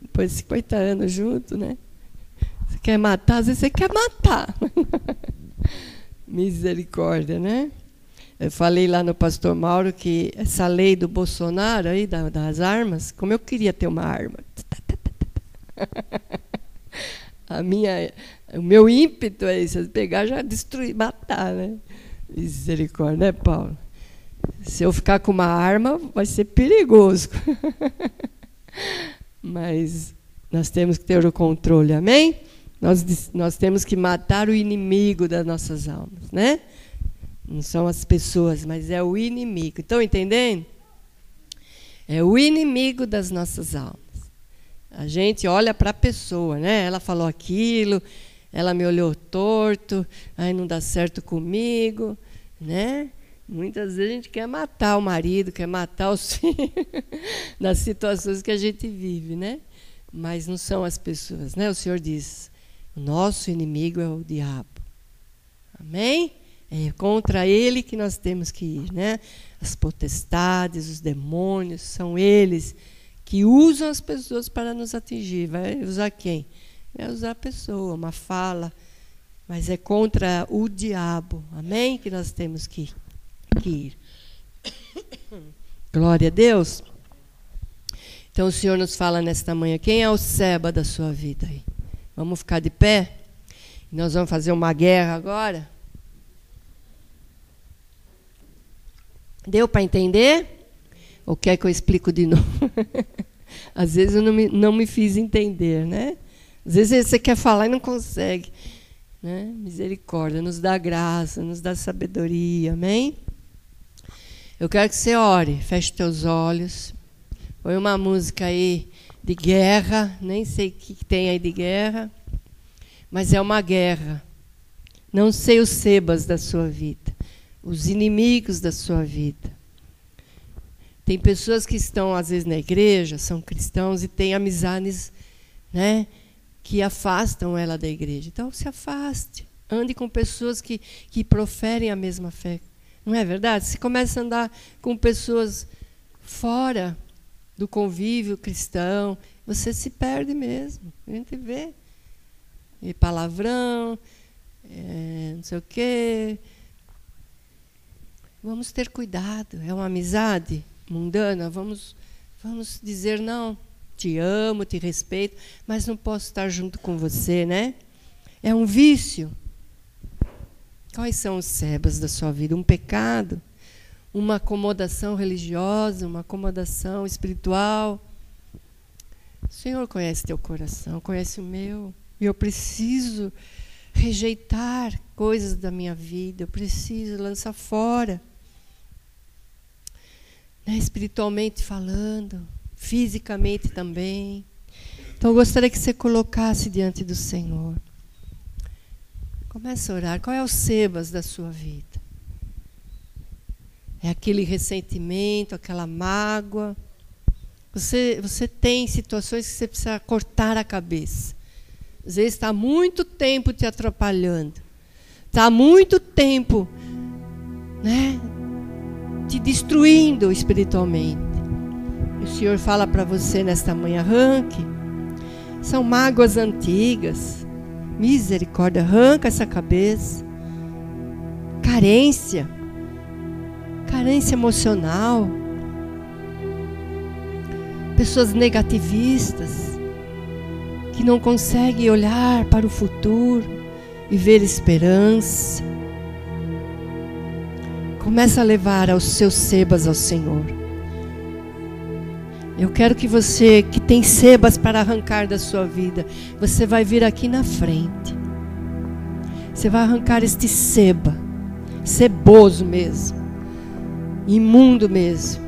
Depois de 50 anos junto, né? Você quer matar, às vezes você quer matar. Misericórdia, né? Eu falei lá no pastor Mauro que essa lei do Bolsonaro aí, das armas, como eu queria ter uma arma. A minha, o meu ímpeto é isso, pegar já destruir, matar, né? Misericórdia, né, Paulo? Se eu ficar com uma arma, vai ser perigoso. Mas nós temos que ter o controle, amém? Nós, nós temos que matar o inimigo das nossas almas, né? Não são as pessoas, mas é o inimigo. Estão entendendo? É o inimigo das nossas almas. A gente olha para a pessoa, né? Ela falou aquilo, ela me olhou torto, aí não dá certo comigo, né? Muitas vezes a gente quer matar o marido, quer matar os filhos, nas situações que a gente vive, né? Mas não são as pessoas, né? O Senhor diz: o nosso inimigo é o diabo. Amém? É contra ele que nós temos que ir, né? As potestades, os demônios, são eles que usam as pessoas para nos atingir. Vai usar quem? Vai usar a pessoa, uma fala. Mas é contra o diabo. Amém? Que nós temos que, que ir. Glória a Deus. Então o Senhor nos fala nesta manhã: quem é o Seba da sua vida? Vamos ficar de pé? Nós vamos fazer uma guerra agora? Deu para entender? Ou quer que eu explico de novo? Às vezes eu não me, não me fiz entender, né? Às vezes você quer falar e não consegue. Né? Misericórdia, nos dá graça, nos dá sabedoria, amém? Eu quero que você ore, feche teus olhos. Põe uma música aí de guerra, nem sei o que tem aí de guerra, mas é uma guerra. Não sei os sebas da sua vida, os inimigos da sua vida. Tem pessoas que estão, às vezes, na igreja, são cristãos e têm amizades né, que afastam ela da igreja. Então, se afaste. Ande com pessoas que, que proferem a mesma fé. Não é verdade? Se começa a andar com pessoas fora do convívio cristão, você se perde mesmo. A gente vê. E palavrão, é, não sei o quê. Vamos ter cuidado. É uma amizade mundana. Vamos, vamos dizer não. Te amo, te respeito, mas não posso estar junto com você, né? É um vício. Quais são os sebas da sua vida? Um pecado? uma acomodação religiosa, uma acomodação espiritual. O Senhor conhece teu coração, conhece o meu. E eu preciso rejeitar coisas da minha vida, eu preciso lançar fora. Né, espiritualmente falando, fisicamente também. Então eu gostaria que você colocasse diante do Senhor. Comece a orar. Qual é o sebas da sua vida? É aquele ressentimento, aquela mágoa. Você, você tem situações que você precisa cortar a cabeça. Às vezes está muito tempo te atrapalhando. Está muito tempo né, te destruindo espiritualmente. O Senhor fala para você nesta manhã: arranque. São mágoas antigas. Misericórdia, arranca essa cabeça. Carência carência emocional, pessoas negativistas, que não conseguem olhar para o futuro e ver esperança. Começa a levar aos seus sebas ao Senhor. Eu quero que você que tem sebas para arrancar da sua vida, você vai vir aqui na frente. Você vai arrancar este seba, ceboso mesmo, imundo mesmo,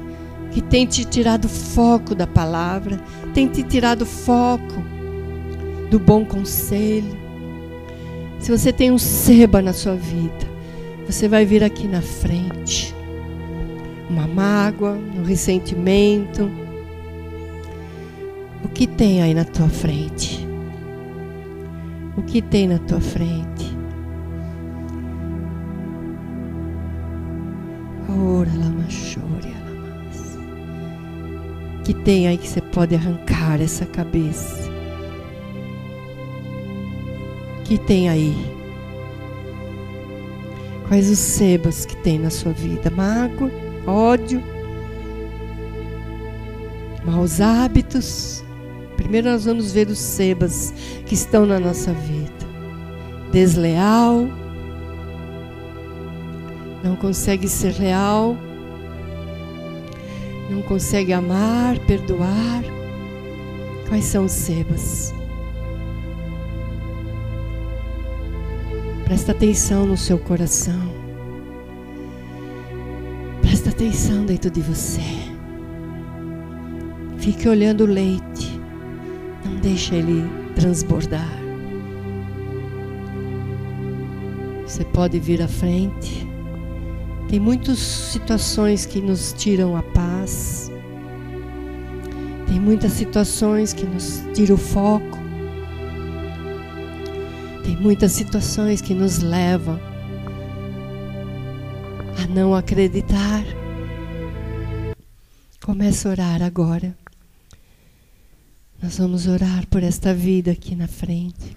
que tem te tirado foco da palavra, tem te tirado foco do bom conselho. Se você tem um seba na sua vida, você vai vir aqui na frente. Uma mágoa, um ressentimento. Que tem aí na tua frente? O que tem na tua frente? Ora, lama chore, Que tem aí que você pode arrancar essa cabeça? Que tem aí? Quais os sebas que tem na sua vida? Mágoa, ódio, maus hábitos. Primeiro nós vamos ver os sebas que estão na nossa vida. Desleal, não consegue ser real, não consegue amar, perdoar. Quais são os sebas? Presta atenção no seu coração. Presta atenção dentro de você. Fique olhando o leite. Não deixe ele transbordar. Você pode vir à frente. Tem muitas situações que nos tiram a paz. Tem muitas situações que nos tiram o foco. Tem muitas situações que nos levam a não acreditar. Comece a orar agora. Nós vamos orar por esta vida aqui na frente.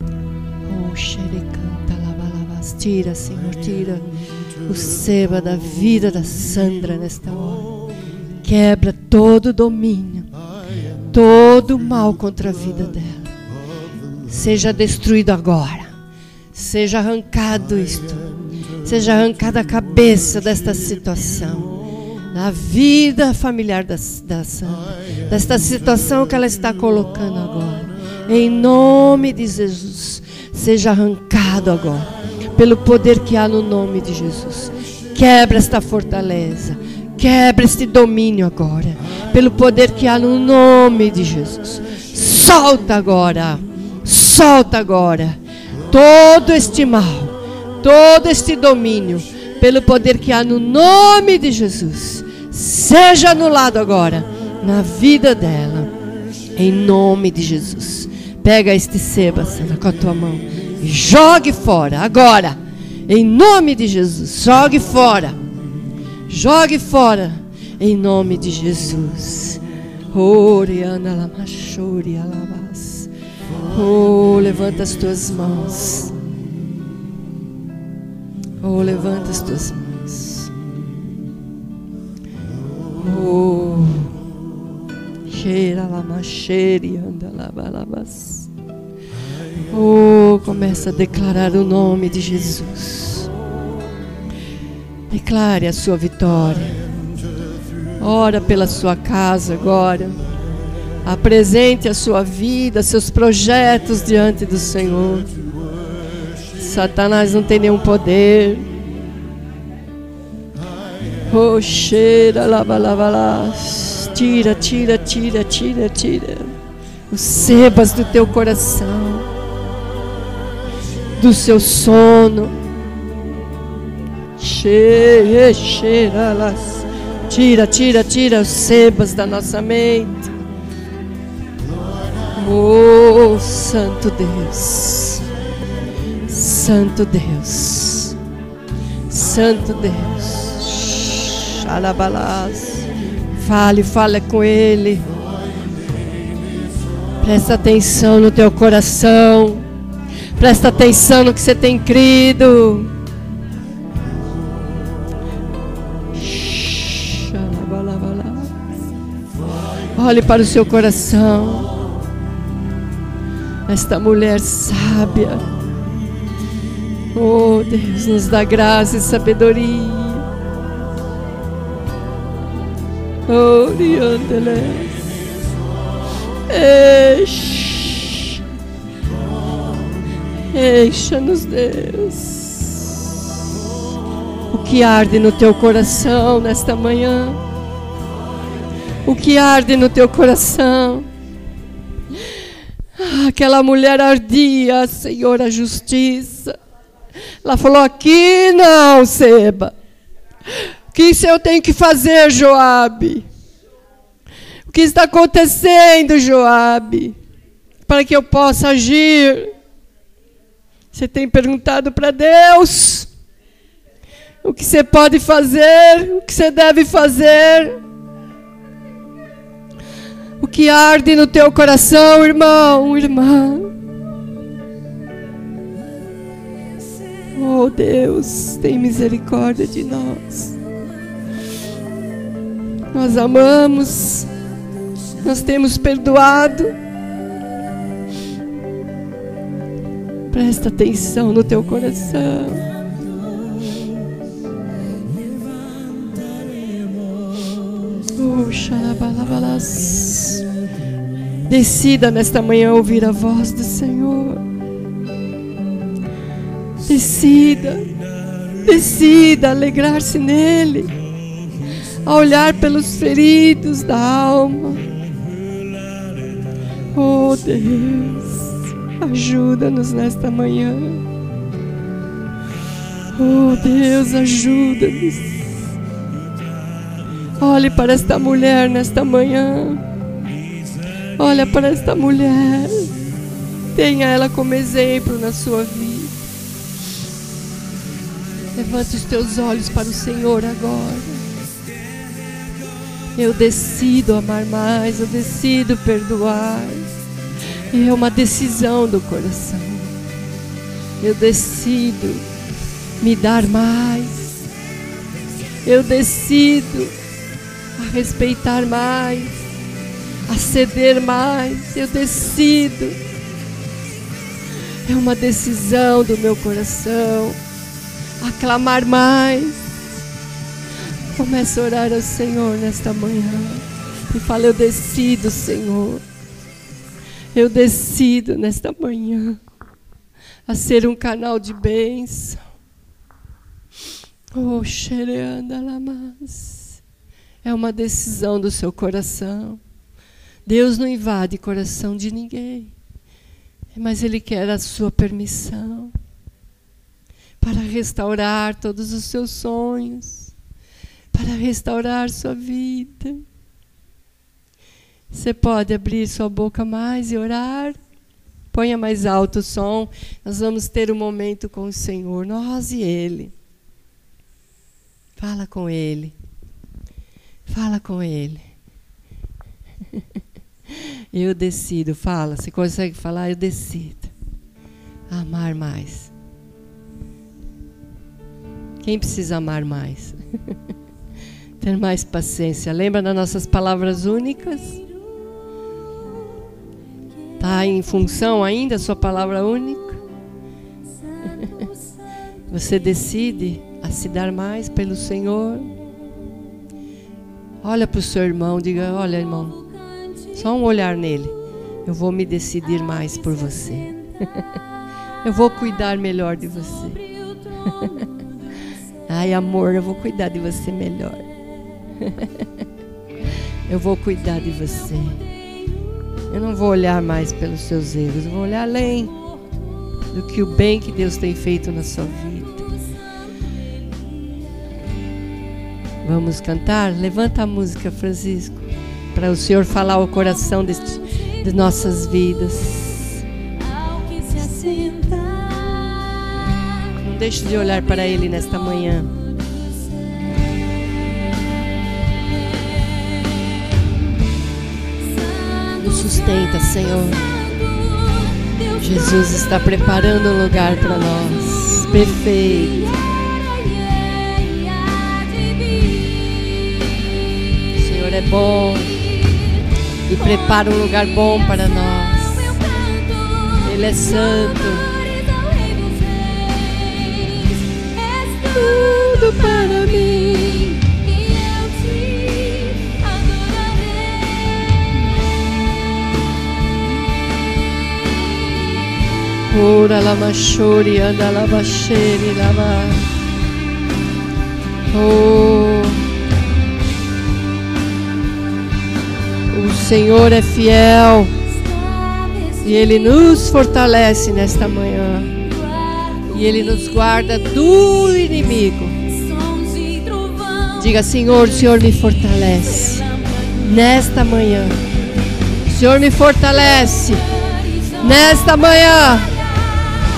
Oh. Tira, Senhor, tira o seba da vida da Sandra nesta hora. Quebra todo domínio, todo mal contra a vida dela. Seja destruído agora. Seja arrancado isto. Seja arrancada a cabeça desta situação. Na vida familiar da, da Sandra. Desta situação que ela está colocando agora. Em nome de Jesus. Seja arrancado agora pelo poder que há no nome de Jesus. Quebra esta fortaleza, quebra este domínio agora, pelo poder que há no nome de Jesus. Solta agora, solta agora todo este mal, todo este domínio, pelo poder que há no nome de Jesus. Seja anulado agora na vida dela, em nome de Jesus. Pega este seba, Sandra, com a tua mão Jogue fora, agora. Em nome de Jesus. Jogue fora. Jogue fora. Em nome de Jesus. Oh, levanta as tuas mãos. Oh, levanta as tuas mãos. Oh, cheira. Oh, começa a declarar o nome de Jesus. Declare a sua vitória. Ora pela sua casa agora. Apresente a sua vida, seus projetos diante do Senhor. Satanás não tem nenhum poder. Oh, cheira, lava, lava, lava. Tira, tira, tira, tira, tira. Os sebas do teu coração do seu sono. Tira, tira, tira os sebas da nossa mente. Oh, Santo Deus, Santo Deus, Santo Deus. Xalabalás. Fale, fale com Ele. Presta atenção no teu coração. Presta atenção no que você tem crido. Olhe para o seu coração. Esta mulher sábia. Oh, Deus, nos dá graça e sabedoria. Oh, Dianteles. Encha-nos, Deus. O que arde no teu coração nesta manhã? O que arde no teu coração? Aquela mulher ardia, Senhor, a justiça. Ela falou: aqui não, Seba. Que isso eu tenho que fazer, Joabe? O que está acontecendo, Joabe? Para que eu possa agir. Você tem perguntado para Deus o que você pode fazer, o que você deve fazer. O que arde no teu coração, irmão, irmã. Oh Deus, tem misericórdia de nós. Nós amamos, nós temos perdoado. Presta atenção no teu coração. Decida nesta manhã ouvir a voz do Senhor. Decida, decida alegrar-se nele, a olhar pelos feridos da alma. Oh Deus, ajuda-nos nesta manhã. Oh Deus, ajuda-nos. Olhe para esta mulher nesta manhã. Olha para esta mulher. Tenha ela como exemplo na sua vida. Levante os teus olhos para o Senhor agora. Eu decido amar mais, eu decido perdoar. E é uma decisão do coração. Eu decido me dar mais. Eu decido a respeitar mais, a ceder mais. Eu decido. É uma decisão do meu coração a clamar mais. Comece a orar ao Senhor nesta manhã. E fala: Eu decido, Senhor. Eu decido nesta manhã a ser um canal de bênção. Oh, lamas. É uma decisão do seu coração. Deus não invade coração de ninguém. Mas Ele quer a sua permissão para restaurar todos os seus sonhos, para restaurar sua vida. Você pode abrir sua boca mais e orar. Ponha mais alto o som. Nós vamos ter um momento com o Senhor, nós e Ele. Fala com Ele. Fala com Ele. Eu decido, fala. Você consegue falar? Eu decido. Amar mais. Quem precisa amar mais? Ter mais paciência. Lembra das nossas palavras únicas? Está em função ainda a sua palavra única? Você decide a se dar mais pelo Senhor? Olha para o seu irmão, diga: Olha, irmão, só um olhar nele. Eu vou me decidir mais por você. Eu vou cuidar melhor de você. Ai, amor, eu vou cuidar de você melhor. eu vou cuidar de você. Eu não vou olhar mais pelos seus erros, eu vou olhar além do que o bem que Deus tem feito na sua vida. Vamos cantar? Levanta a música, Francisco, para o Senhor falar ao coração deste, de nossas vidas. deixe de olhar para Ele nesta manhã. Sustenta, Senhor. Jesus está preparando um lugar para nós. Perfeito. O Senhor é bom e prepara um lugar bom para nós. Ele é santo. Ora lama chori anda lava xeri lava. Oh. O Senhor é fiel e Ele nos fortalece nesta manhã. E Ele nos guarda do inimigo. Diga, Senhor, o Senhor me fortalece nesta manhã. O Senhor me fortalece nesta manhã.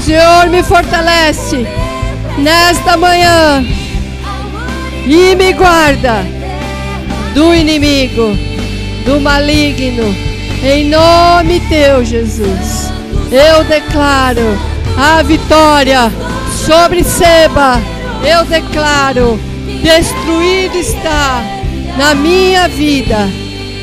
Senhor me fortalece nesta manhã e me guarda do inimigo, do maligno, em nome teu, Jesus. Eu declaro a vitória sobre Seba. Eu declaro: destruído está na minha vida,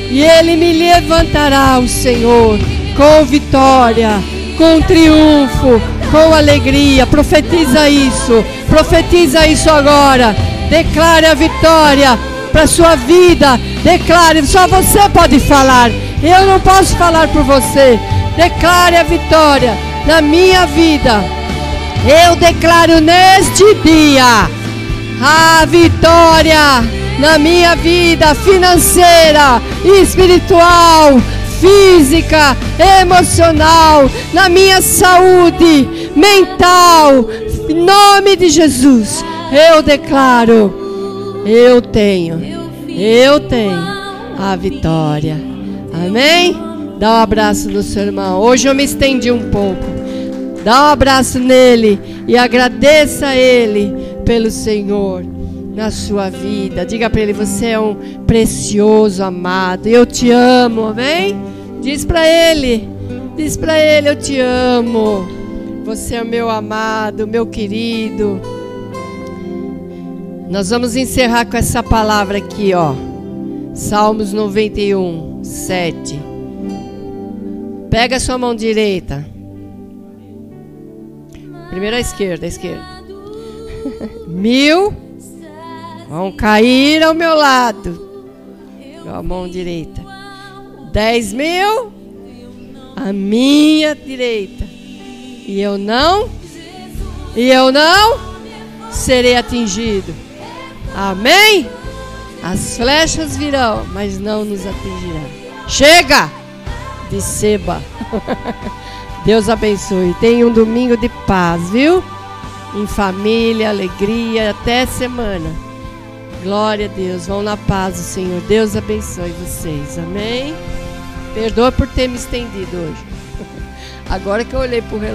e Ele me levantará, o Senhor, com vitória, com triunfo, com alegria. Profetiza isso, profetiza isso agora. Declare a vitória para sua vida. Declare, só você pode falar. Eu não posso falar por você. Declare a vitória na minha vida. Eu declaro neste dia a vitória na minha vida financeira, espiritual, física, emocional, na minha saúde mental. Em nome de Jesus, eu declaro: eu tenho, eu tenho a vitória. Amém? Dá um abraço no seu irmão. Hoje eu me estendi um pouco. Dá um abraço nele e agradeça a ele pelo Senhor na sua vida. Diga para ele: você é um precioso amado. Eu te amo, amém? Diz para ele, diz para ele: eu te amo. Você é meu amado, meu querido. Nós vamos encerrar com essa palavra aqui, ó. Salmos 91, 7. Pega a sua mão direita. Primeiro a esquerda, a esquerda. Mil vão cair ao meu lado. A mão direita. Dez mil à minha direita. E eu não, e eu não serei atingido. Amém? As flechas virão, mas não nos atingirão. Chega de. Deus abençoe. Tenha um domingo de paz, viu? Em família, alegria, até semana. Glória a Deus. Vão na paz do Senhor. Deus abençoe vocês. Amém? Perdoa por ter me estendido hoje. Agora que eu olhei para o relógio.